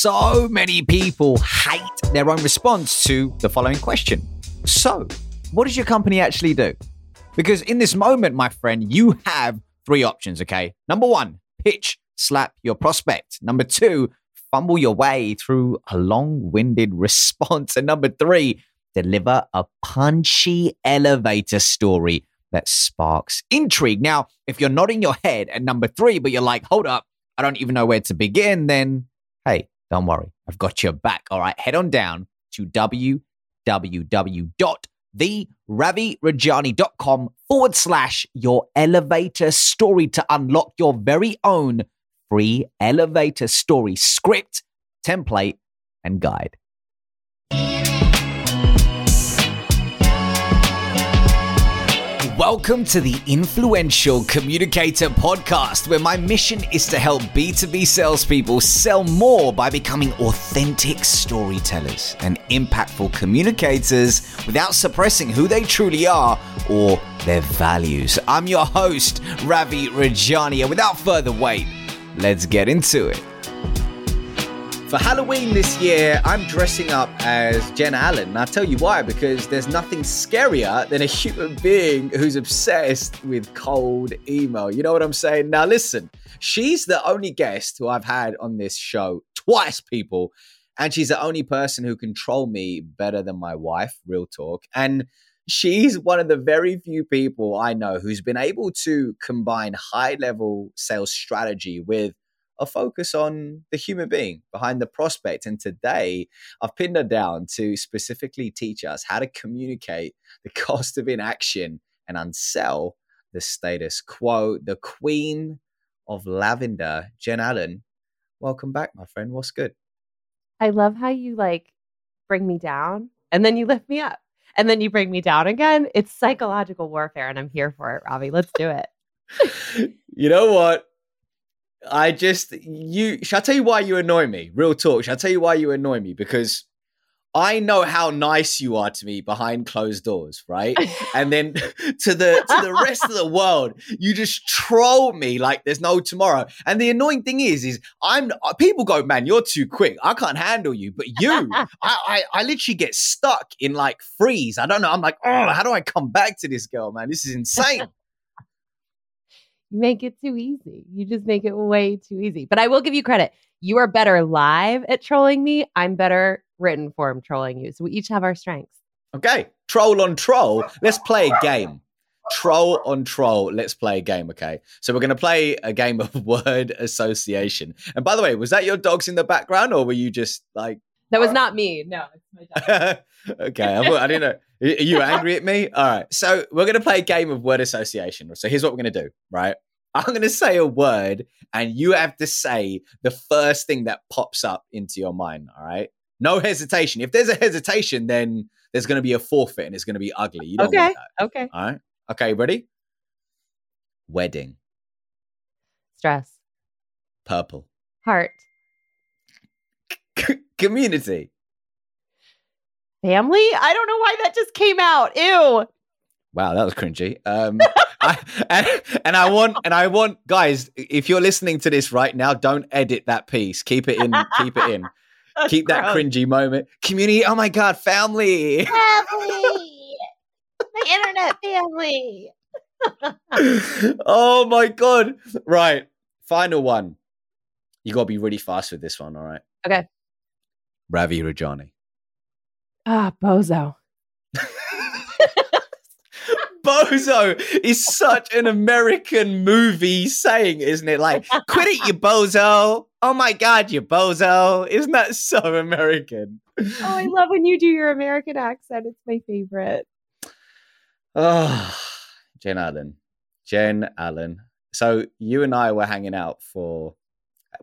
So many people hate their own response to the following question. So, what does your company actually do? Because in this moment, my friend, you have three options, okay? Number one, pitch, slap your prospect. Number two, fumble your way through a long winded response. And number three, deliver a punchy elevator story that sparks intrigue. Now, if you're nodding your head at number three, but you're like, hold up, I don't even know where to begin, then don't worry. I've got your back. All right, head on down to www.theravirajani.com forward slash your elevator story to unlock your very own free elevator story script, template, and guide. Welcome to the Influential Communicator Podcast, where my mission is to help B2B salespeople sell more by becoming authentic storytellers and impactful communicators without suppressing who they truly are or their values. I'm your host, Ravi Rajani, and without further wait, let's get into it. For Halloween this year, I'm dressing up as Jen Allen. And I'll tell you why, because there's nothing scarier than a human being who's obsessed with cold email. You know what I'm saying? Now, listen, she's the only guest who I've had on this show twice, people. And she's the only person who can troll me better than my wife, real talk. And she's one of the very few people I know who's been able to combine high level sales strategy with a focus on the human being behind the prospect. And today I've pinned her down to specifically teach us how to communicate the cost of inaction and unsell the status quo. The queen of Lavender, Jen Allen. Welcome back, my friend. What's good? I love how you like bring me down and then you lift me up and then you bring me down again. It's psychological warfare and I'm here for it, Ravi. Let's do it. you know what? I just you shall I tell you why you annoy me? Real talk. Shall I tell you why you annoy me? Because I know how nice you are to me behind closed doors, right? and then to the to the rest of the world, you just troll me like there's no tomorrow. And the annoying thing is, is I'm people go, man, you're too quick. I can't handle you. But you, I, I I literally get stuck in like freeze. I don't know. I'm like, oh, how do I come back to this girl, man? This is insane you make it too easy. You just make it way too easy. But I will give you credit. You are better live at trolling me. I'm better written form trolling you. So we each have our strengths. Okay. Troll on troll. Let's play a game. Troll on troll. Let's play a game. Okay. So we're going to play a game of word association. And by the way, was that your dogs in the background or were you just like. That was not me. No, it's my job. okay. I, I didn't know. Are you angry at me? All right. So we're going to play a game of word association. So here's what we're going to do, right? I'm going to say a word and you have to say the first thing that pops up into your mind. All right. No hesitation. If there's a hesitation, then there's going to be a forfeit and it's going to be ugly. You don't okay. Okay. All right. Okay. Ready? Wedding. Stress. Purple. Heart. community. Family? I don't know why that just came out. Ew. Wow, that was cringy. Um, I, and, and, I want, and I want, guys, if you're listening to this right now, don't edit that piece. Keep it in. Keep it in. keep gross. that cringy moment. Community. Oh my god, family. Family. my internet family. oh my god. Right. Final one. You got to be really fast with this one. All right. Okay. Ravi Rajani. Ah, Bozo. bozo is such an American movie saying, isn't it? Like, quit it, you bozo. Oh my God, you bozo. Isn't that so American? Oh, I love when you do your American accent. It's my favorite. Oh, Jen Allen. Jen Allen. So you and I were hanging out for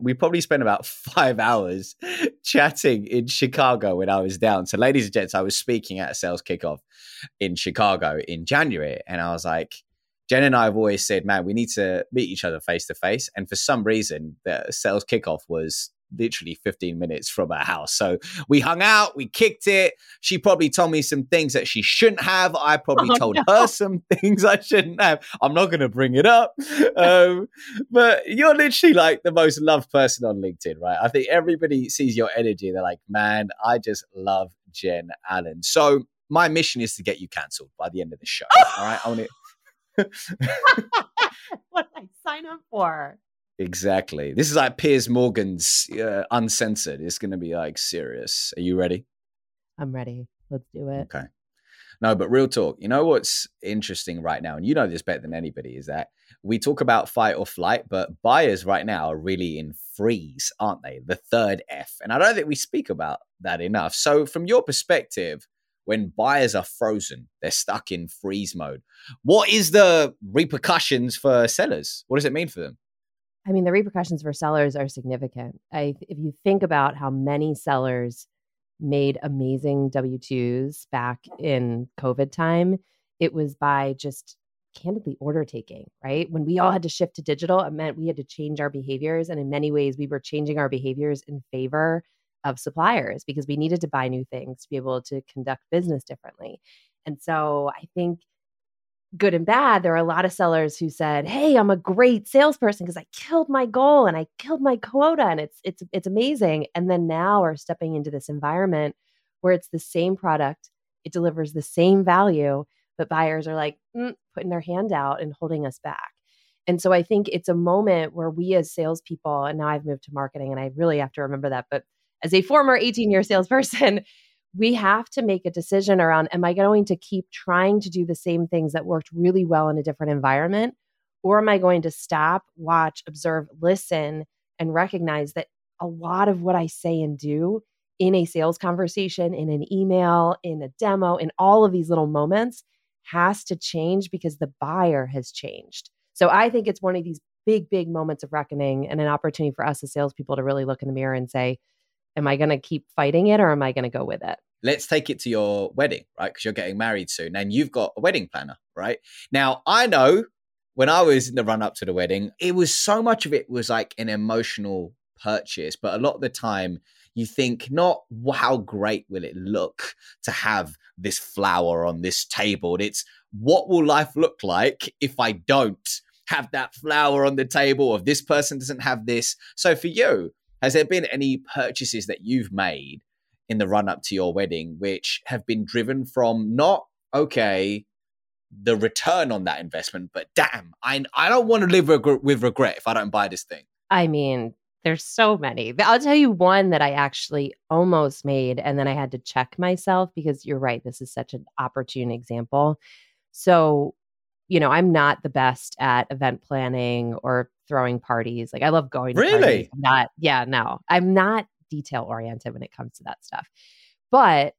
we probably spent about five hours chatting in Chicago when I was down. So, ladies and gents, I was speaking at a sales kickoff in Chicago in January, and I was like, Jen and I have always said, man, we need to meet each other face to face. And for some reason, the sales kickoff was literally 15 minutes from her house. So we hung out, we kicked it. She probably told me some things that she shouldn't have. I probably oh, told no. her some things I shouldn't have. I'm not going to bring it up. Um, but you're literally like the most loved person on LinkedIn, right? I think everybody sees your energy. They're like, man, I just love Jen Allen. So my mission is to get you cancelled by the end of the show. all right. I want to. what did I sign up for? Exactly. This is like Piers Morgan's uh, Uncensored. It's going to be like serious. Are you ready? I'm ready. Let's do it. Okay. No, but real talk. You know what's interesting right now, and you know this better than anybody, is that we talk about fight or flight, but buyers right now are really in freeze, aren't they? The third F. And I don't think we speak about that enough. So, from your perspective, when buyers are frozen, they're stuck in freeze mode, what is the repercussions for sellers? What does it mean for them? I mean, the repercussions for sellers are significant. I, if you think about how many sellers made amazing W 2s back in COVID time, it was by just candidly order taking, right? When we all had to shift to digital, it meant we had to change our behaviors. And in many ways, we were changing our behaviors in favor of suppliers because we needed to buy new things to be able to conduct business differently. And so I think good and bad, there are a lot of sellers who said, "Hey, I'm a great salesperson because I killed my goal and I killed my quota and it's it's it's amazing." And then now are stepping into this environment where it's the same product, it delivers the same value, but buyers are like mm, putting their hand out and holding us back. And so I think it's a moment where we as salespeople, and now I've moved to marketing and I really have to remember that, but as a former 18 year salesperson, we have to make a decision around am I going to keep trying to do the same things that worked really well in a different environment? Or am I going to stop, watch, observe, listen, and recognize that a lot of what I say and do in a sales conversation, in an email, in a demo, in all of these little moments has to change because the buyer has changed. So I think it's one of these big, big moments of reckoning and an opportunity for us as salespeople to really look in the mirror and say, Am I going to keep fighting it or am I going to go with it? Let's take it to your wedding, right? Because you're getting married soon and you've got a wedding planner, right? Now, I know when I was in the run up to the wedding, it was so much of it was like an emotional purchase, but a lot of the time, you think not how great will it look to have this flower on this table. It's what will life look like if I don't have that flower on the table, or if this person doesn't have this. So for you, has there been any purchases that you've made in the run up to your wedding, which have been driven from not, okay, the return on that investment, but damn, I, I don't want to live reg- with regret if I don't buy this thing. I mean, there's so many. I'll tell you one that I actually almost made, and then I had to check myself because you're right. This is such an opportune example. So, you know, I'm not the best at event planning or throwing parties. Like I love going. really? Not, yeah, no, I'm not detail oriented when it comes to that stuff. But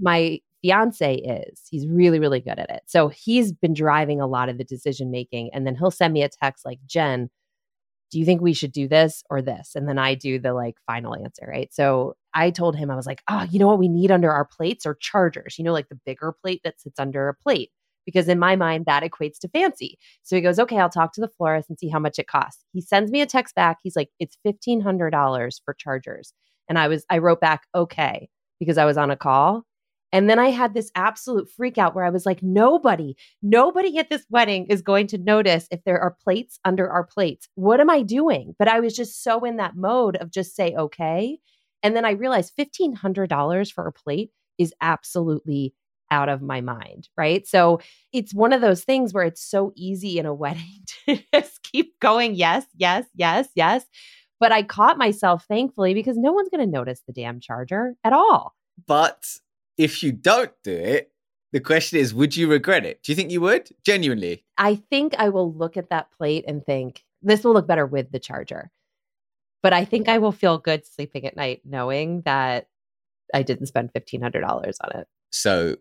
my fiance is. He's really, really good at it. So he's been driving a lot of the decision making. And then he'll send me a text like, Jen, do you think we should do this or this? And then I do the like final answer, right? So I told him, I was like, oh, you know what we need under our plates are chargers, you know, like the bigger plate that sits under a plate because in my mind that equates to fancy. So he goes, "Okay, I'll talk to the florist and see how much it costs." He sends me a text back. He's like, "It's $1500 for chargers." And I was I wrote back, "Okay," because I was on a call. And then I had this absolute freak out where I was like, nobody, nobody at this wedding is going to notice if there are plates under our plates. What am I doing? But I was just so in that mode of just say, okay. And then I realized $1,500 for a plate is absolutely out of my mind, right? So it's one of those things where it's so easy in a wedding to just keep going, yes, yes, yes, yes. But I caught myself, thankfully, because no one's going to notice the damn charger at all. But if you don't do it, the question is, would you regret it? Do you think you would? Genuinely? I think I will look at that plate and think, this will look better with the charger. But I think I will feel good sleeping at night knowing that I didn't spend $1,500 on it. So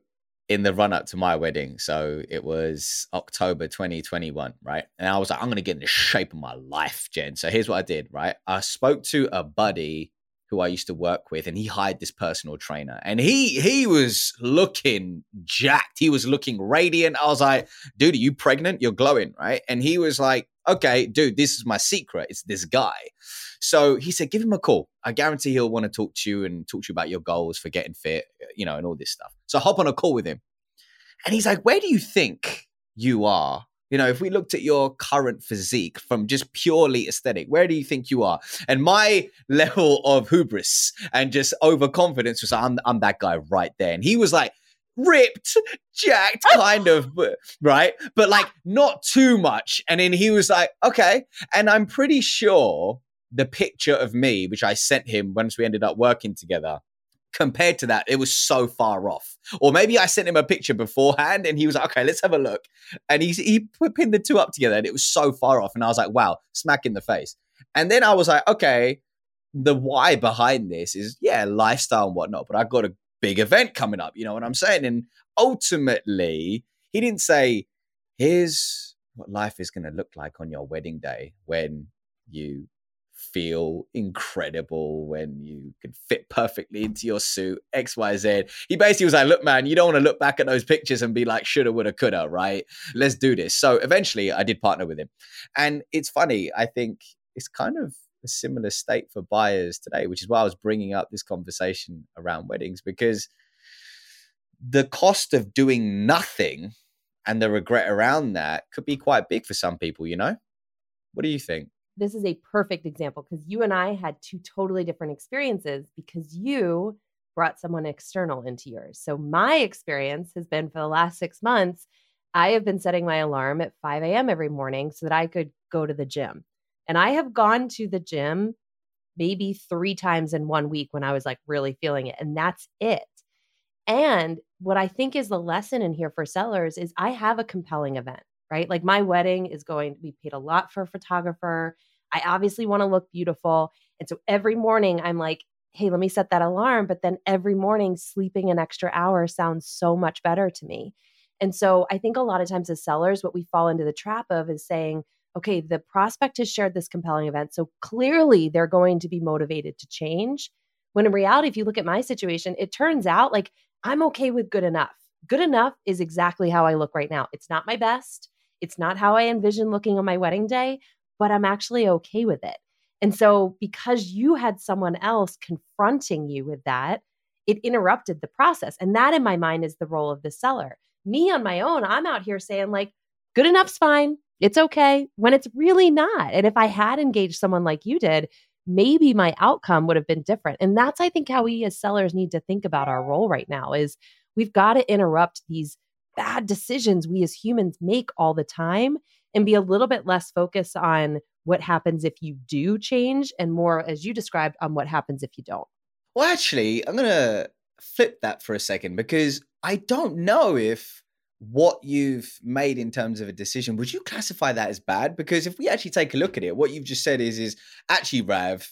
in the run up to my wedding. So it was October 2021, right? And I was like, I'm going to get in the shape of my life, Jen. So here's what I did, right? I spoke to a buddy who I used to work with, and he hired this personal trainer, and he he was looking jacked. He was looking radiant. I was like, "Dude, are you pregnant? You're glowing, right?" And he was like, "Okay, dude, this is my secret. It's this guy." So he said, "Give him a call. I guarantee he'll want to talk to you and talk to you about your goals for getting fit, uh, you know, and all this stuff." So hop on a call with him, and he's like, "Where do you think you are you know, if we looked at your current physique from just purely aesthetic, where do you think you are? And my level of hubris and just overconfidence was, I'm, I'm that guy right there. And he was like, ripped, jacked, kind of, right? But like not too much. And then he was like, okay. And I'm pretty sure the picture of me, which I sent him once we ended up working together, compared to that, it was so far off. Or maybe I sent him a picture beforehand and he was like, okay, let's have a look. And he, he pinned the two up together and it was so far off. And I was like, wow, smack in the face. And then I was like, okay, the why behind this is, yeah, lifestyle and whatnot, but I've got a big event coming up. You know what I'm saying? And ultimately, he didn't say, here's what life is going to look like on your wedding day when you feel incredible when you can fit perfectly into your suit, XYZ. He basically was like, look, man, you don't want to look back at those pictures and be like, shoulda, woulda, coulda, right? Let's do this. So eventually I did partner with him. And it's funny, I think it's kind of a similar state for buyers today, which is why I was bringing up this conversation around weddings because the cost of doing nothing and the regret around that could be quite big for some people, you know? What do you think? This is a perfect example because you and I had two totally different experiences because you brought someone external into yours. So, my experience has been for the last six months, I have been setting my alarm at 5 a.m. every morning so that I could go to the gym. And I have gone to the gym maybe three times in one week when I was like really feeling it. And that's it. And what I think is the lesson in here for sellers is I have a compelling event right? Like my wedding is going to be paid a lot for a photographer. I obviously want to look beautiful. And so every morning I'm like, hey, let me set that alarm. But then every morning, sleeping an extra hour sounds so much better to me. And so I think a lot of times as sellers, what we fall into the trap of is saying, okay, the prospect has shared this compelling event. So clearly they're going to be motivated to change. When in reality, if you look at my situation, it turns out like I'm okay with good enough. Good enough is exactly how I look right now. It's not my best. It's not how I envision looking on my wedding day, but I'm actually okay with it. And so, because you had someone else confronting you with that, it interrupted the process. And that, in my mind, is the role of the seller. Me on my own, I'm out here saying, like, good enough's fine. It's okay when it's really not. And if I had engaged someone like you did, maybe my outcome would have been different. And that's, I think, how we as sellers need to think about our role right now is we've got to interrupt these bad decisions we as humans make all the time and be a little bit less focused on what happens if you do change and more, as you described, on what happens if you don't. Well, actually, I'm going to flip that for a second because I don't know if what you've made in terms of a decision would you classify that as bad because if we actually take a look at it what you've just said is is actually rav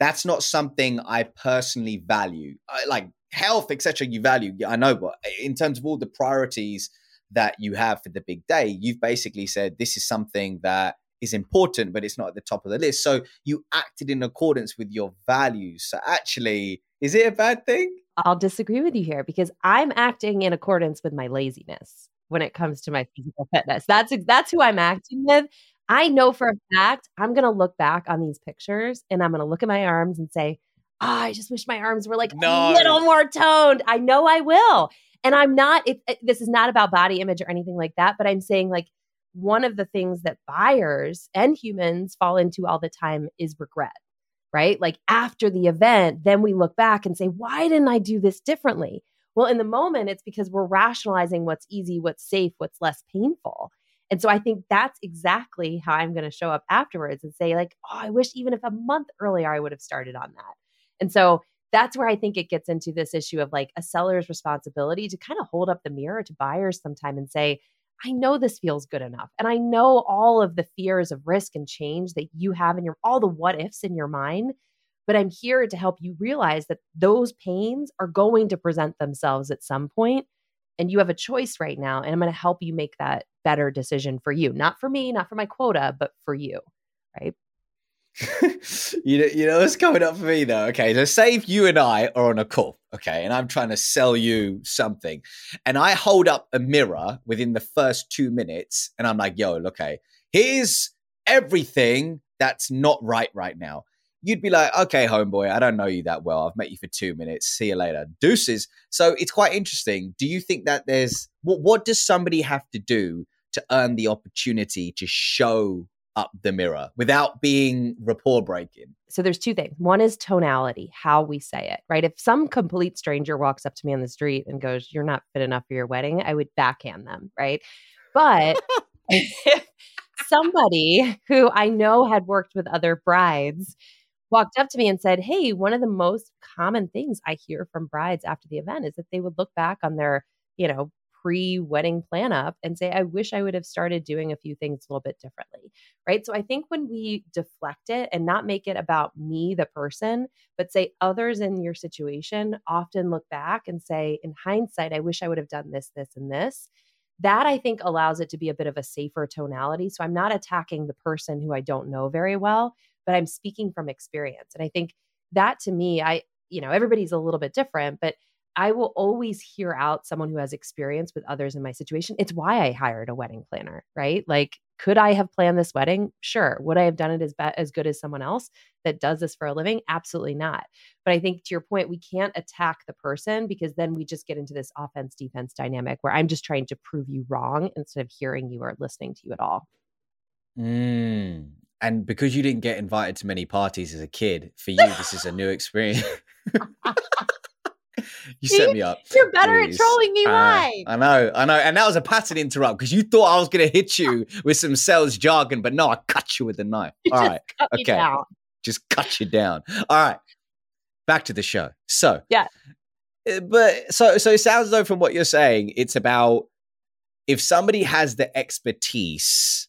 that's not something i personally value I, like health, etc., you value. I know, but in terms of all the priorities that you have for the big day, you've basically said this is something that is important, but it's not at the top of the list. So you acted in accordance with your values. So actually, is it a bad thing? I'll disagree with you here because I'm acting in accordance with my laziness when it comes to my physical fitness. That's that's who I'm acting with. I know for a fact I'm going to look back on these pictures and I'm going to look at my arms and say, oh, I just wish my arms were like no. a little more toned. I know I will. And I'm not, it, it, this is not about body image or anything like that, but I'm saying like one of the things that buyers and humans fall into all the time is regret, right? Like after the event, then we look back and say, why didn't I do this differently? Well, in the moment, it's because we're rationalizing what's easy, what's safe, what's less painful. And so I think that's exactly how I'm going to show up afterwards and say, like, oh, I wish even if a month earlier I would have started on that. And so that's where I think it gets into this issue of like a seller's responsibility to kind of hold up the mirror to buyers sometime and say, I know this feels good enough. And I know all of the fears of risk and change that you have in your, all the what ifs in your mind. But I'm here to help you realize that those pains are going to present themselves at some point, And you have a choice right now. And I'm going to help you make that better decision for you, not for me, not for my quota, but for you. Right. you know, you know what's coming up for me though. Okay, so say if you and I are on a call, okay, and I'm trying to sell you something, and I hold up a mirror within the first two minutes, and I'm like, "Yo, okay, here's everything that's not right right now." You'd be like, "Okay, homeboy, I don't know you that well. I've met you for two minutes. See you later, deuces." So it's quite interesting. Do you think that there's what? What does somebody have to do to earn the opportunity to show up the mirror without being rapport breaking? So there's two things. One is tonality, how we say it, right? If some complete stranger walks up to me on the street and goes, You're not fit enough for your wedding, I would backhand them, right? But if somebody who I know had worked with other brides walked up to me and said, Hey, one of the most common things I hear from brides after the event is that they would look back on their, you know, pre wedding plan up and say, I wish I would have started doing a few things a little bit differently. Right. So I think when we deflect it and not make it about me, the person, but say others in your situation often look back and say, in hindsight, I wish I would have done this, this, and this. That I think allows it to be a bit of a safer tonality. So I'm not attacking the person who I don't know very well, but I'm speaking from experience. And I think that to me, I, you know, everybody's a little bit different, but I will always hear out someone who has experience with others in my situation. It's why I hired a wedding planner, right? Like, could I have planned this wedding? Sure. Would I have done it as be- as good as someone else that does this for a living? Absolutely not. But I think to your point, we can't attack the person because then we just get into this offense defense dynamic where I'm just trying to prove you wrong instead of hearing you or listening to you at all. Mm. And because you didn't get invited to many parties as a kid, for you, this is a new experience. you set me up. You're better please. at trolling me. Why? I know, I know. And that was a pattern interrupt because you thought I was going to hit you with some sales jargon, but no, I cut you with a knife. All right. okay. Just cut you down. All right. Back to the show. So, yeah. Uh, but so, so it sounds though from what you're saying, it's about if somebody has the expertise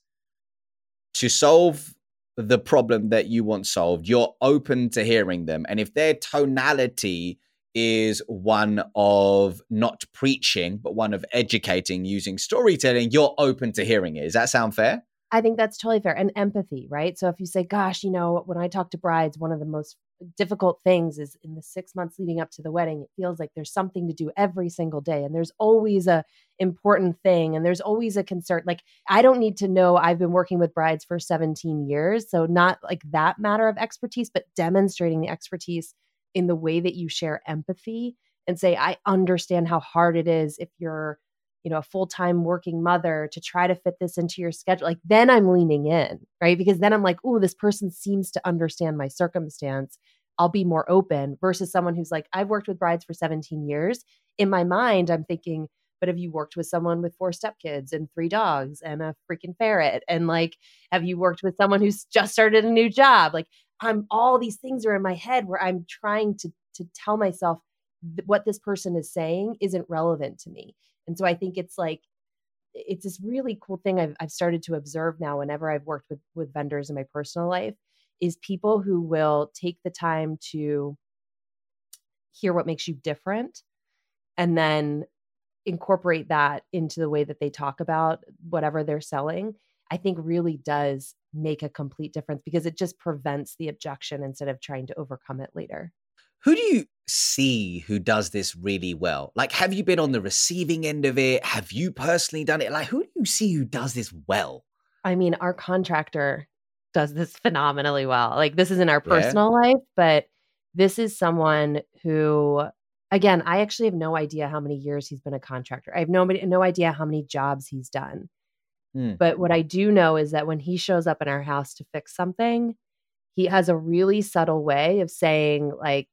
to solve the problem that you want solved, you're open to hearing them. And if their tonality is one of not preaching, but one of educating using storytelling, you're open to hearing it. Does that sound fair? I think that's totally fair. And empathy, right? So if you say, gosh, you know, when I talk to brides, one of the most difficult things is in the six months leading up to the wedding, it feels like there's something to do every single day. And there's always a important thing and there's always a concern. Like I don't need to know I've been working with brides for 17 years. So not like that matter of expertise, but demonstrating the expertise in the way that you share empathy and say, I understand how hard it is if you're, you know, a full-time working mother to try to fit this into your schedule. Like then I'm leaning in, right? Because then I'm like, oh, this person seems to understand my circumstance. I'll be more open versus someone who's like, I've worked with brides for 17 years. In my mind, I'm thinking, but have you worked with someone with four stepkids and three dogs and a freaking ferret? And like, have you worked with someone who's just started a new job? Like, I'm all these things are in my head where I'm trying to to tell myself th- what this person is saying isn't relevant to me. And so I think it's like it's this really cool thing I've, I've started to observe now whenever I've worked with with vendors in my personal life is people who will take the time to hear what makes you different and then incorporate that into the way that they talk about whatever they're selling i think really does make a complete difference because it just prevents the objection instead of trying to overcome it later. Who do you see who does this really well? Like, have you been on the receiving end of it? Have you personally done it? Like, who do you see who does this well? I mean, our contractor does this phenomenally well. Like, this is in our personal yeah. life, but this is someone who, again, I actually have no idea how many years he's been a contractor. I have no, no idea how many jobs he's done. Mm. But what I do know is that when he shows up in our house to fix something, he has a really subtle way of saying, like,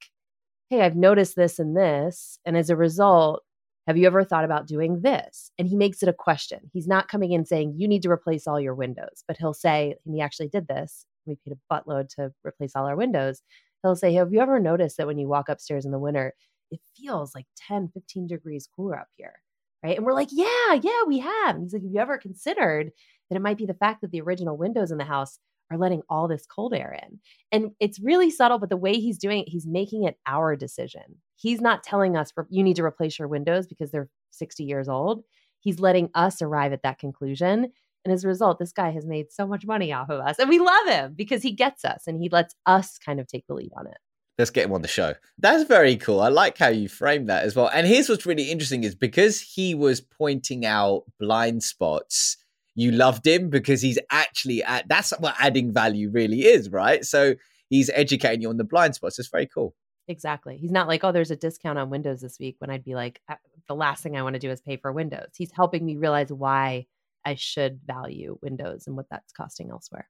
hey, I've noticed this and this. And as a result, have you ever thought about doing this? And he makes it a question. He's not coming in saying, you need to replace all your windows, but he'll say, and he actually did this. We paid a buttload to replace all our windows. He'll say, have you ever noticed that when you walk upstairs in the winter, it feels like 10, 15 degrees cooler up here? Right? And we're like, yeah, yeah, we have. And he's like, have you ever considered that it might be the fact that the original windows in the house are letting all this cold air in? And it's really subtle, but the way he's doing it, he's making it our decision. He's not telling us you need to replace your windows because they're 60 years old. He's letting us arrive at that conclusion. And as a result, this guy has made so much money off of us. And we love him because he gets us and he lets us kind of take the lead on it. Let's get him on the show. That's very cool. I like how you frame that as well. And here's what's really interesting is because he was pointing out blind spots, you loved him because he's actually at that's what adding value really is, right? So he's educating you on the blind spots. It's very cool. Exactly. He's not like, oh, there's a discount on Windows this week when I'd be like, uh, the last thing I want to do is pay for Windows. He's helping me realize why I should value Windows and what that's costing elsewhere.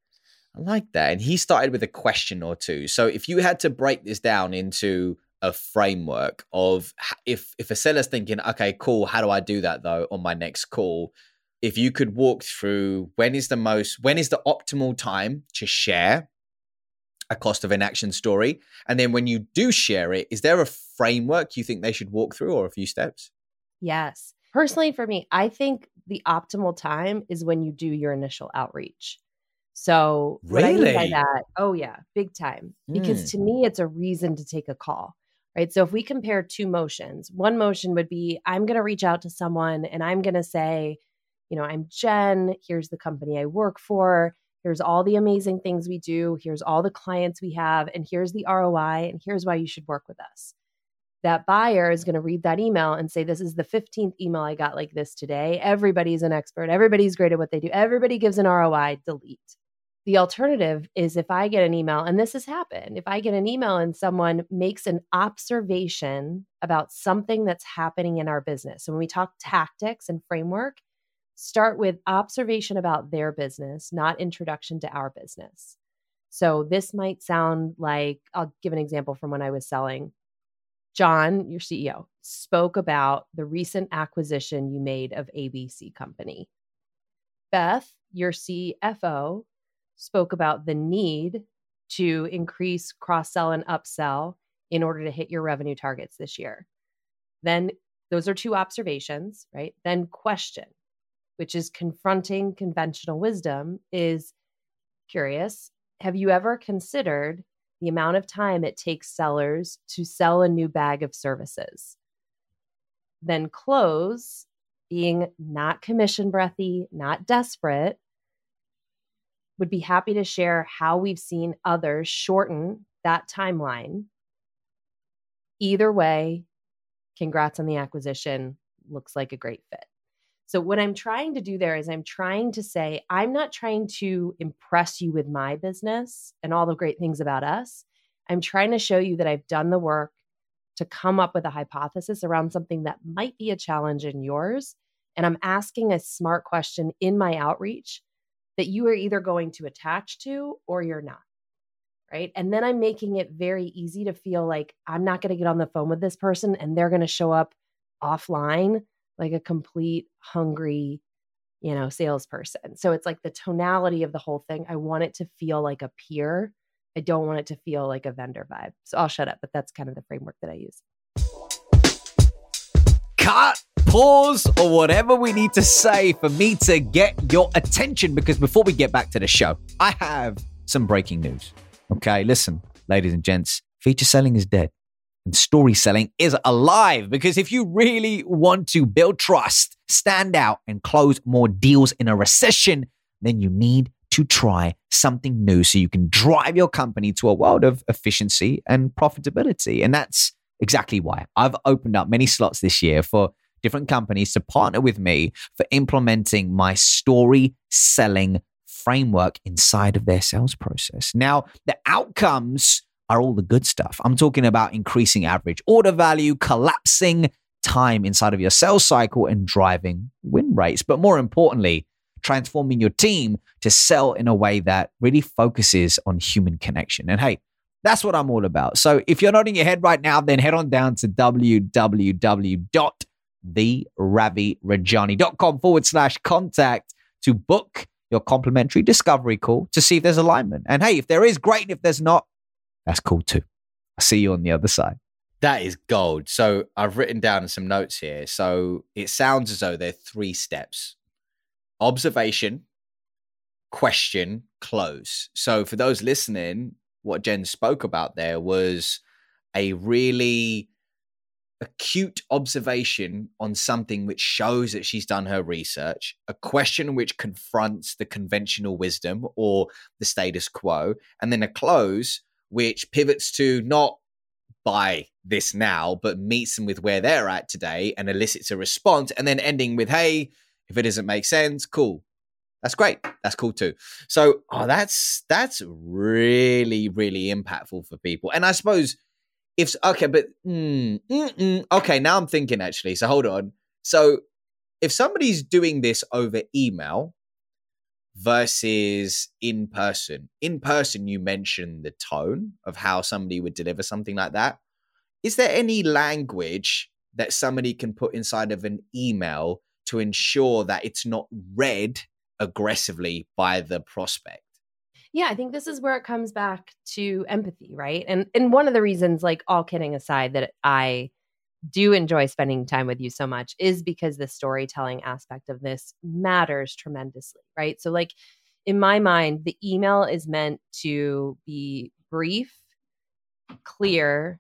I like that. And he started with a question or two. So if you had to break this down into a framework of if if a seller's thinking, okay, cool, how do I do that though on my next call? If you could walk through when is the most when is the optimal time to share a cost of inaction story? And then when you do share it, is there a framework you think they should walk through or a few steps? Yes. Personally, for me, I think the optimal time is when you do your initial outreach. So, really? what I mean by that, oh, yeah, big time. Because mm. to me, it's a reason to take a call, right? So, if we compare two motions, one motion would be I'm going to reach out to someone and I'm going to say, you know, I'm Jen. Here's the company I work for. Here's all the amazing things we do. Here's all the clients we have. And here's the ROI. And here's why you should work with us. That buyer is going to read that email and say, This is the 15th email I got like this today. Everybody's an expert. Everybody's great at what they do. Everybody gives an ROI, delete. The alternative is if I get an email, and this has happened, if I get an email and someone makes an observation about something that's happening in our business. So when we talk tactics and framework, start with observation about their business, not introduction to our business. So this might sound like I'll give an example from when I was selling. John, your CEO, spoke about the recent acquisition you made of ABC Company. Beth, your CFO, spoke about the need to increase cross sell and upsell in order to hit your revenue targets this year. Then those are two observations, right? Then question which is confronting conventional wisdom, is curious. Have you ever considered the amount of time it takes sellers to sell a new bag of services? Then close, being not commission breathy, not desperate, would be happy to share how we've seen others shorten that timeline. Either way, congrats on the acquisition. Looks like a great fit. So, what I'm trying to do there is I'm trying to say, I'm not trying to impress you with my business and all the great things about us. I'm trying to show you that I've done the work to come up with a hypothesis around something that might be a challenge in yours. And I'm asking a smart question in my outreach that you are either going to attach to or you're not. Right. And then I'm making it very easy to feel like I'm not going to get on the phone with this person and they're going to show up offline like a complete hungry, you know, salesperson. So it's like the tonality of the whole thing. I want it to feel like a peer. I don't want it to feel like a vendor vibe. So I'll shut up, but that's kind of the framework that I use. Cut, pause, or whatever we need to say for me to get your attention. Because before we get back to the show, I have some breaking news. Okay, listen, ladies and gents, feature selling is dead and story selling is alive. Because if you really want to build trust, stand out, and close more deals in a recession, then you need to try something new so you can drive your company to a world of efficiency and profitability. And that's exactly why I've opened up many slots this year for different companies to partner with me for implementing my story selling framework inside of their sales process. Now, the outcomes are all the good stuff. I'm talking about increasing average order value, collapsing time inside of your sales cycle, and driving win rates. But more importantly, transforming your team to sell in a way that really focuses on human connection. And hey, that's what I'm all about. So if you're nodding your head right now, then head on down to www.theravirajani.com forward slash contact to book your complimentary discovery call to see if there's alignment. And hey, if there is, great. And if there's not, that's cool too. I'll see you on the other side. That is gold. So I've written down some notes here. So it sounds as though there are three steps observation, question, close. So for those listening, what Jen spoke about there was a really acute observation on something which shows that she's done her research, a question which confronts the conventional wisdom or the status quo, and then a close which pivots to not buy this now, but meets them with where they're at today and elicits a response, and then ending with, hey, if it doesn't make sense, cool. That's great. That's cool too. So, oh, that's that's really, really impactful for people. And I suppose if okay, but mm, okay, now I'm thinking actually. So hold on. So if somebody's doing this over email versus in person, in person, you mentioned the tone of how somebody would deliver something like that. Is there any language that somebody can put inside of an email to ensure that it's not read aggressively by the prospect? Yeah i think this is where it comes back to empathy right? And and one of the reasons like all kidding aside that i do enjoy spending time with you so much is because the storytelling aspect of this matters tremendously right? So like in my mind the email is meant to be brief clear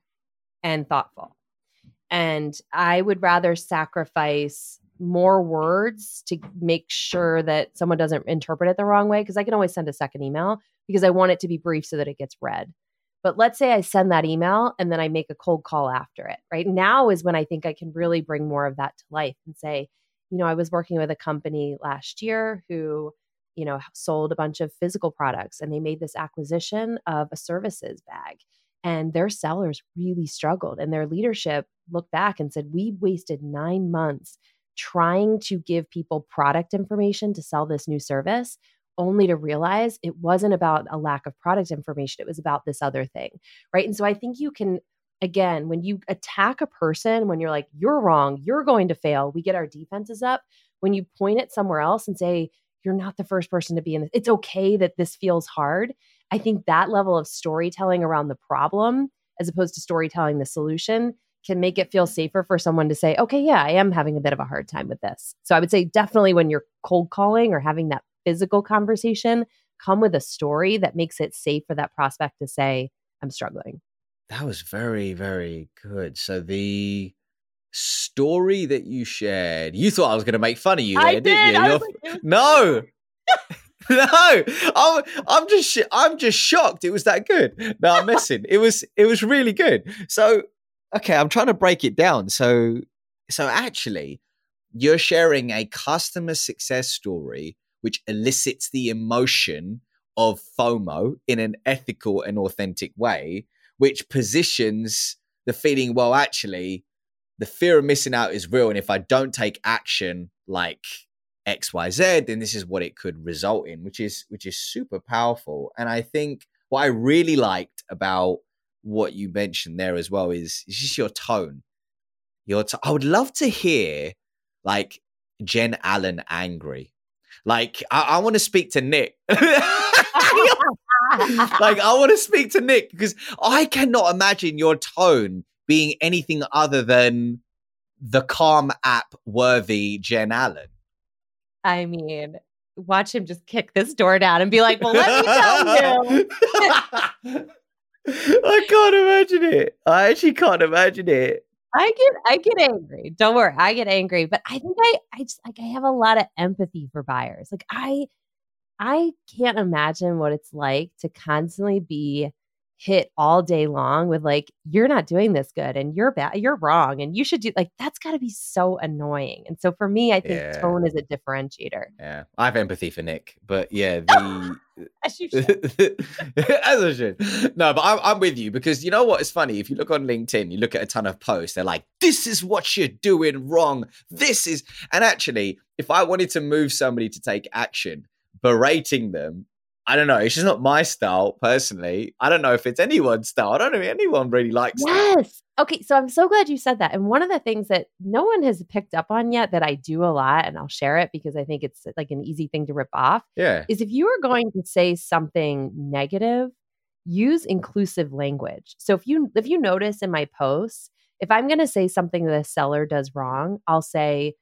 and thoughtful. And i would rather sacrifice more words to make sure that someone doesn't interpret it the wrong way because I can always send a second email because I want it to be brief so that it gets read. But let's say I send that email and then I make a cold call after it, right? Now is when I think I can really bring more of that to life and say, you know, I was working with a company last year who, you know, sold a bunch of physical products and they made this acquisition of a services bag. And their sellers really struggled. And their leadership looked back and said, We wasted nine months trying to give people product information to sell this new service only to realize it wasn't about a lack of product information it was about this other thing right? And so i think you can again when you attack a person when you're like you're wrong you're going to fail we get our defenses up. When you point it somewhere else and say you're not the first person to be in this it's okay that this feels hard. I think that level of storytelling around the problem as opposed to storytelling the solution can make it feel safer for someone to say, okay, yeah, I am having a bit of a hard time with this. So I would say definitely when you're cold calling or having that physical conversation, come with a story that makes it safe for that prospect to say, I'm struggling. That was very, very good. So the story that you shared, you thought I was going to make fun of you there, I didn't you? Like, no. no, I'm, I'm just, I'm just shocked. It was that good. No, I'm messing. it was, it was really good. So okay, I'm trying to break it down. So, so actually, you're sharing a customer success story which elicits the emotion of FOMO in an ethical and authentic way, which positions the feeling, well, actually, the fear of missing out is real. And if I don't take action like XYZ, then this is what it could result in, which is which is super powerful. And I think what I really liked about what you mentioned there as well is, is just your tone. Your t- I would love to hear like Jen Allen angry. Like I, I want to speak to Nick. like I want to speak to Nick because I cannot imagine your tone being anything other than the calm app worthy Jen Allen. I mean, watch him just kick this door down and be like, "Well, let me tell you." I can't imagine it. I actually can't imagine it. I get I get angry. Don't worry, I get angry, but I think I I just like I have a lot of empathy for buyers. Like I I can't imagine what it's like to constantly be hit all day long with like you're not doing this good and you're bad you're wrong and you should do like that's got to be so annoying and so for me i think yeah. tone is a differentiator yeah i have empathy for nick but yeah the as you should. as I should. No, but I'm, I'm with you because you know what is funny? If you look on LinkedIn, you look at a ton of posts, they're like, this is what you're doing wrong. This is, and actually, if I wanted to move somebody to take action, berating them I don't know. It's just not my style personally. I don't know if it's anyone's style. I don't know if anyone really likes yes. That. Okay. So I'm so glad you said that. And one of the things that no one has picked up on yet that I do a lot, and I'll share it because I think it's like an easy thing to rip off. Yeah. Is if you are going to say something negative, use inclusive language. So if you if you notice in my posts, if I'm going to say something that a seller does wrong, I'll say,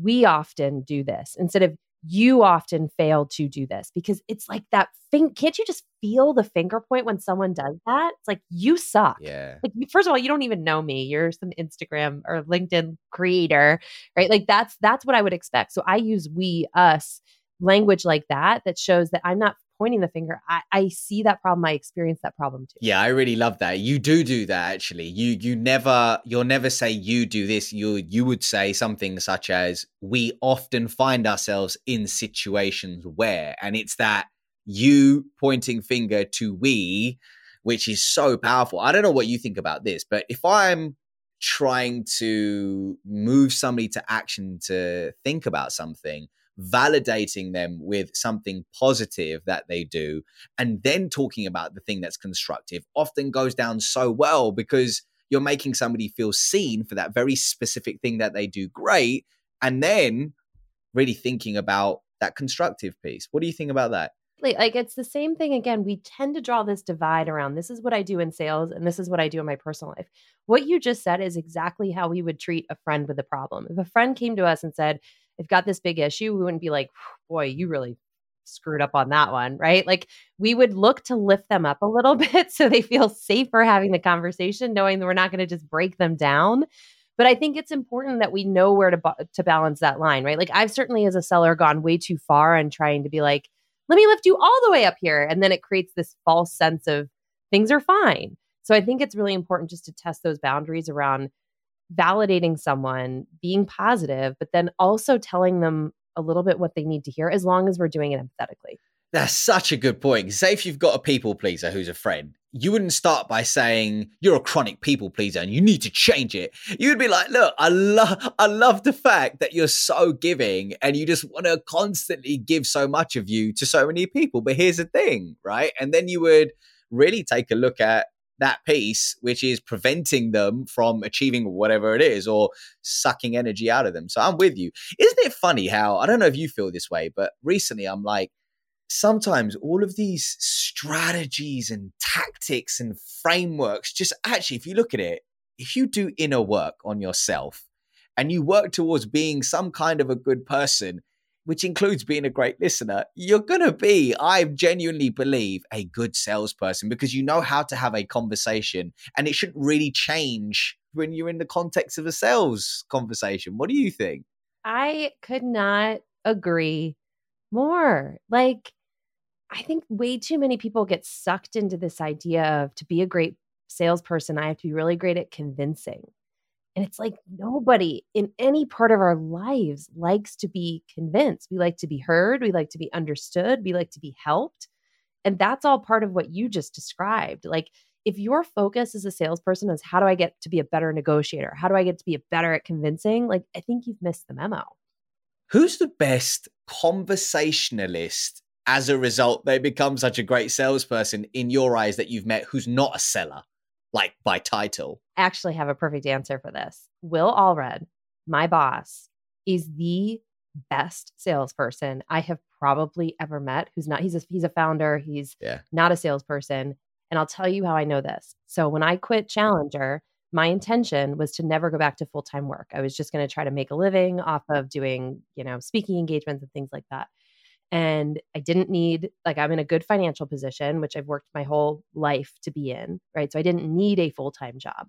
we often do this instead of you often fail to do this because it's like that thing. Can't you just feel the finger point when someone does that? It's like, you suck. Yeah. Like, first of all, you don't even know me. You're some Instagram or LinkedIn creator, right? Like, that's that's what I would expect. So I use we, us language like that that shows that I'm not pointing the finger. I, I see that problem. I experience that problem too. Yeah, I really love that. You do do that actually. You you never you'll never say you do this. You you would say something such as we often find ourselves in situations where, and it's that you pointing finger to we, which is so powerful. I don't know what you think about this, but if I'm trying to move somebody to action to think about something validating them with something positive that they do, and then talking about the thing that's constructive often goes down so well because you're making somebody feel seen for that very specific thing that they do great. And then really thinking about that constructive piece. What do you think about that? Like it's the same thing again. We tend to draw this divide around this is what I do in sales and this is what I do in my personal life. What you just said is exactly how we would treat a friend with a problem. If a friend came to us and said, I've got this big issue, we wouldn't be like, boy, you really screwed up on that one, right? Like we would look to lift them up a little bit so they feel safer having the conversation, knowing that we're not going to just break them down. But I think it's important that we know where to to balance that line, right? Like I've certainly as a seller gone way too far and trying to be like, let me lift you all the way up here, and then it creates this false sense of things are fine. So I think it's really important just to test those boundaries around validating someone, being positive, but then also telling them a little bit what they need to hear as long as we're doing it empathetically. That's such a good point. Say if you've got a people pleaser who's a friend, you wouldn't start by saying you're a chronic people pleaser and you need to change it. You'd be like, look, I love I love the fact that you're so giving and you just want to constantly give so much of you to so many people. But here's the thing, right? And then you would really take a look at that piece, which is preventing them from achieving whatever it is or sucking energy out of them. So I'm with you. Isn't it funny how, I don't know if you feel this way, but recently I'm like, sometimes all of these strategies and tactics and frameworks, just actually, if you look at it, if you do inner work on yourself and you work towards being some kind of a good person, which includes being a great listener, you're going to be, I genuinely believe, a good salesperson because you know how to have a conversation and it shouldn't really change when you're in the context of a sales conversation. What do you think? I could not agree more. Like, I think way too many people get sucked into this idea of to be a great salesperson, I have to be really great at convincing. And it's like nobody in any part of our lives likes to be convinced. We like to be heard. We like to be understood. We like to be helped. And that's all part of what you just described. Like, if your focus as a salesperson is how do I get to be a better negotiator? How do I get to be a better at convincing? Like, I think you've missed the memo. Who's the best conversationalist as a result they become such a great salesperson in your eyes that you've met who's not a seller? Like by title? actually have a perfect answer for this. Will Allred, my boss, is the best salesperson I have probably ever met. Who's not? He's a he's a founder. He's yeah. not a salesperson. And I'll tell you how I know this. So when I quit Challenger, my intention was to never go back to full time work. I was just going to try to make a living off of doing, you know, speaking engagements and things like that and I didn't need like I'm in a good financial position, which I've worked my whole life to be in, right? So I didn't need a full-time job.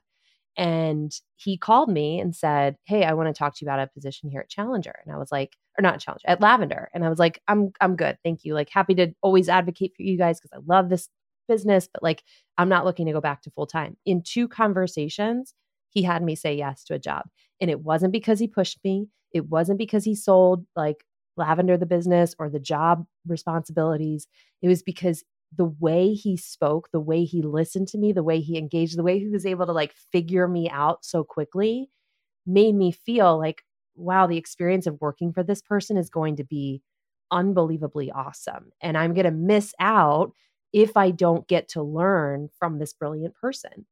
And he called me and said, "Hey, I want to talk to you about a position here at Challenger." And I was like, or not Challenger, at Lavender. And I was like, "I'm I'm good. Thank you. Like happy to always advocate for you guys because I love this business, but like I'm not looking to go back to full-time." In two conversations, he had me say yes to a job. And it wasn't because he pushed me. It wasn't because he sold like Lavender the business or the job responsibilities. It was because the way he spoke, the way he listened to me, the way he engaged, the way he was able to like figure me out so quickly made me feel like, wow, the experience of working for this person is going to be unbelievably awesome. And I'm going to miss out if I don't get to learn from this brilliant person.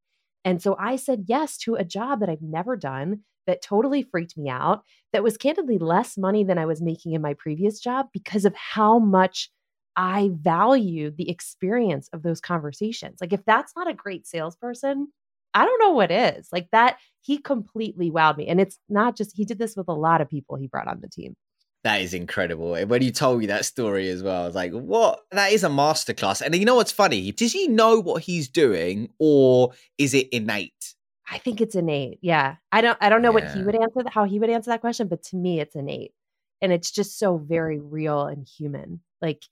And so I said yes to a job that I've never done that totally freaked me out, that was candidly less money than I was making in my previous job because of how much I valued the experience of those conversations. Like, if that's not a great salesperson, I don't know what is. Like, that, he completely wowed me. And it's not just, he did this with a lot of people he brought on the team. That is incredible. And when you told me that story as well, I was like, what? That is a masterclass. And you know what's funny? Does he know what he's doing or is it innate? I think it's innate. Yeah. I don't I don't know Yeah. what he would answer how he would answer that question, but to me it's innate. And it's just so very real and human. Like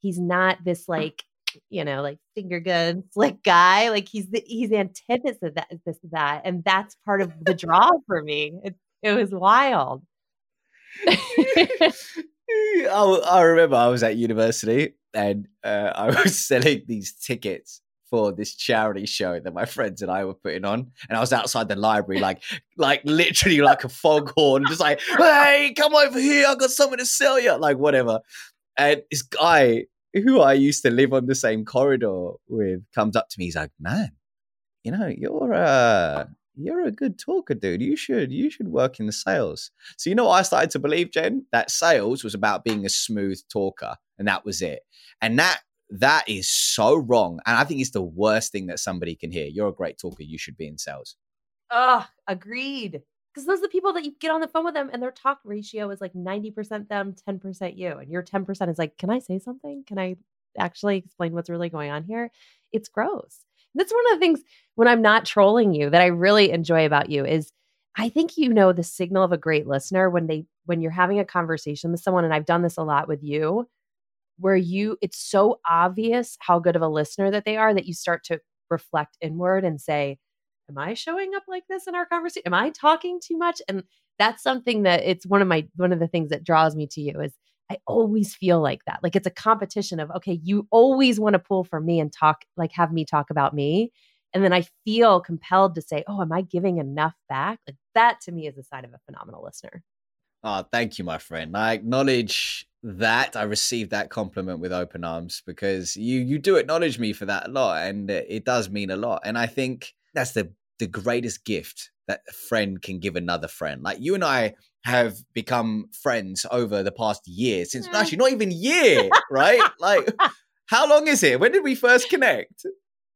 he's not this like, you know, like finger gun slick guy. Like he's the he's the antithesis of that this that. And that's part of the draw for me. It it was wild. I, I remember I was at university and uh, I was selling these tickets for this charity show that my friends and I were putting on, and I was outside the library, like, like literally like a foghorn, just like, "Hey, come over here! I got something to sell you!" Like whatever. And this guy who I used to live on the same corridor with comes up to me. He's like, "Man, you know, you're uh you're a good talker, dude. You should you should work in the sales." So you know I started to believe, Jen? That sales was about being a smooth talker, and that was it. And that that is so wrong. And I think it's the worst thing that somebody can hear. You're a great talker. You should be in sales. Ugh, agreed. Because those are the people that you get on the phone with them and their talk ratio is like 90% them, 10% you. And your 10% is like, can I say something? Can I actually explain what's really going on here? It's gross. That's one of the things when I'm not trolling you that I really enjoy about you is I think you know the signal of a great listener when they when you're having a conversation with someone, and I've done this a lot with you, where you it's so obvious how good of a listener that they are that you start to reflect inward and say, Am I showing up like this in our conversation? Am I talking too much? And that's something that it's one of my one of the things that draws me to you is I always feel like that. Like it's a competition of, okay, you always want to pull for me and talk, like have me talk about me. And then I feel compelled to say, oh, am I giving enough back? Like that to me is a sign of a phenomenal listener. Oh, thank you, my friend. I acknowledge that. I received that compliment with open arms because you you do acknowledge me for that a lot, and it does mean a lot. And I think that's the the greatest gift that a friend can give another friend. Like you and I have become friends over the past year since Yeah. actually not even year, right? Like how long is it? When did we first connect?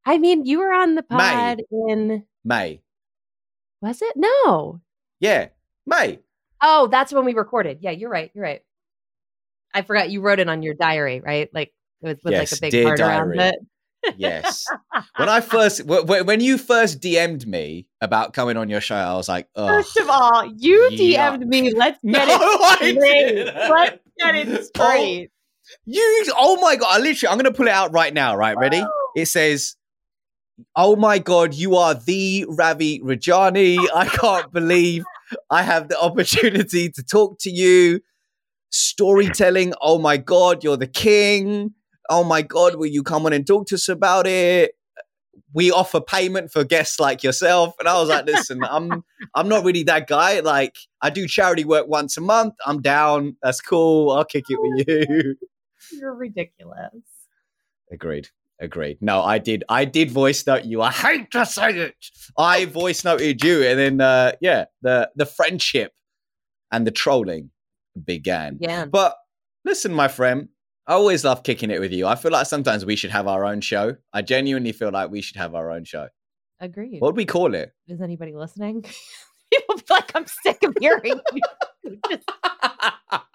I mean, you were on the May. pod in, May. was it? No. Yeah, May. Oh, that's when we recorded. Yeah, you're right. You're right. I forgot you wrote it on your diary, right? Like it was with Yes, like a big heart around diary. it. Yes. when I first wh- wh- when you first DM'd me about coming on your show, I was like, oh, First of all, you Yeah. DM'd me. Let's no, get it straight. Let's get it oh, straight. You, oh my god! I literally, I'm gonna pull it out right now. Right, ready? It says, "Oh my god, you are the Ravi Rajani. I can't believe I have the opportunity to talk to you. Storytelling. Oh my god, you're the king. Oh my god, will you come on and talk to us about it?" We offer payment for guests like yourself, and I was like, "Listen, I'm I'm not really that guy. Like, I do charity work once a month. I'm down. That's cool. I'll kick it with you." You're ridiculous. Agreed. Agreed. No, I did. I did voice note you. I hate to say it. I voice noted you, and then uh, yeah, the the friendship and the trolling began. Yeah. But listen, my friend, I always love kicking it with you. I feel like sometimes we should have our own show. I genuinely feel like we should have our own show. Agreed. What would we call it? Is anybody listening? People feel like I'm sick of hearing you just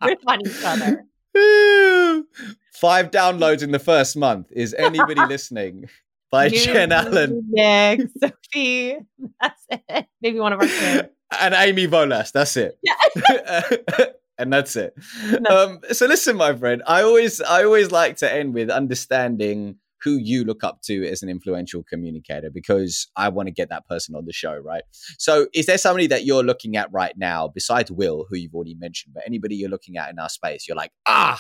rip on each other. Five downloads in the first month. Is anybody listening? By You, Jen Allen. Nick, Sophie. That's it. Maybe one of our kids. and Amy Volas. That's it. And that's it. No. Um, so listen, my friend, I always I always like to end with understanding who you look up to as an influential communicator because I want to get that person on the show, right? So is there somebody that you're looking at right now besides Will, who you've already mentioned, but anybody you're looking at in our space, you're like, ah,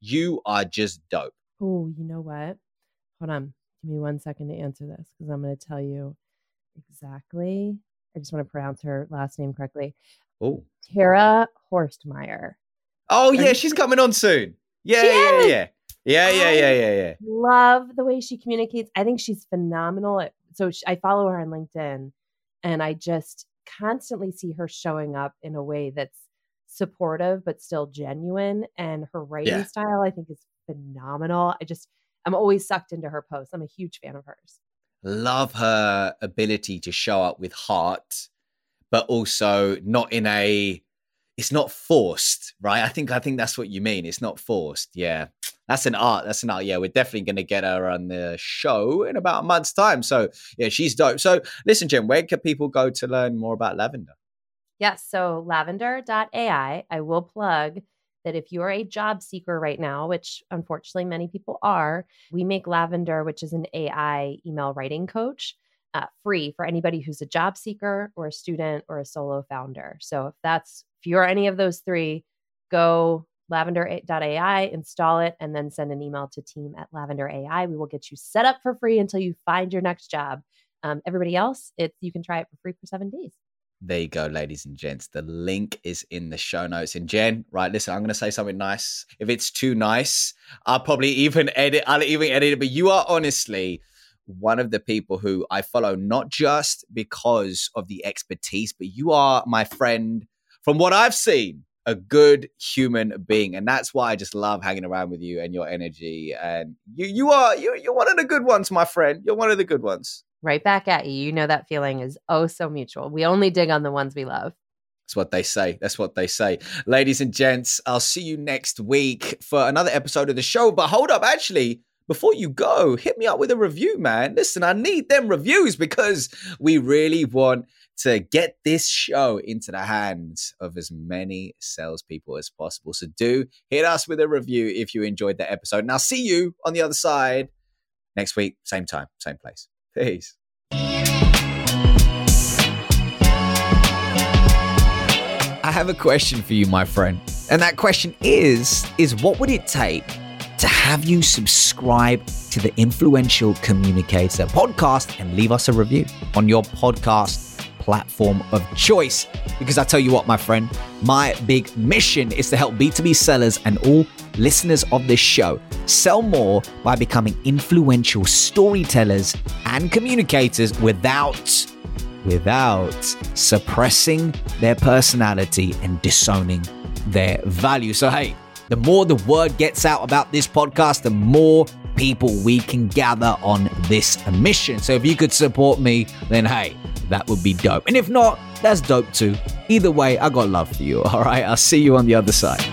you are just dope. Oh, you know what? Hold on. Give me one second to answer this because I'm going to tell you exactly. I just want to pronounce her last name correctly. Oh. Tara Horstmeyer. Oh yeah, she's coming on soon. Yeah, She yeah, yeah. Yeah, yeah, yeah, yeah, yeah. Love the way she communicates. I think she's phenomenal. At, so sh I follow her on LinkedIn and I just constantly see her showing up in a way that's supportive but still genuine. And her writing Yeah. style, I think, is phenomenal. I just, I'm always sucked into her posts. I'm a huge fan of hers. love her ability to show up with heart, but also not in a it's not forced, right? I think I think that's what you mean. It's not forced. Yeah. That's an art. That's an art. Yeah, we're definitely going to get her on the show in about a month's time. So, yeah, she's dope. So, listen, Jen, where can people go to learn more about lavender? Yes. So, lavender.ai, I will plug that if you're a job seeker right now, which unfortunately many people are, we make Lavender, which is an AI email writing coach, uh, free for anybody who's a job seeker or a student or a solo founder. So if that's if you're any of those three, go lavender.ai, install it, and then send an email to team at lavender.ai. We will get you set up for free until you find your next job. Um, everybody else, it's you can try it for free for seven days. There you go, ladies and gents. The link is in the show notes. And Jen, right, listen, I'm going to say something nice. If it's too nice, I'll probably even edit, I'll even edit it. But you are honestly one of the people who I follow, not just because of the expertise, but you are my friend from what I've seen, a good human being. And that's why I just love hanging around with you and your energy. And you, you are, you, you're one of the good ones, my friend. You're one of the good ones right back at you. You know that feeling is oh so mutual. We only dig on the ones we love. That's what they say. That's what they say. Ladies and gents, I'll see you next week for another episode of the show. But hold up, actually, before you go, hit me up with a review, man. Listen, I need them reviews because we really want to get this show into the hands of as many salespeople as possible. So do hit us with a review if you enjoyed the episode. And I'll see you on the other side next week, same time, same place. Peace. I have a question for you, my friend. And that question is is what would it take to have you subscribe to the Influential Communicator podcast and leave us a review on your podcast platform of choice. Because I tell you what, my friend, my big mission is to help B2B sellers and all listeners of this show sell more by becoming influential storytellers and communicators without without suppressing their personality and disowning their value. So hey, the more the word gets out about this podcast, the more people we can gather on this mission. So if you could support me, then hey, that would be dope. And if not, that's dope too. Either way, I got love for you. All right, I'll see you on the other side.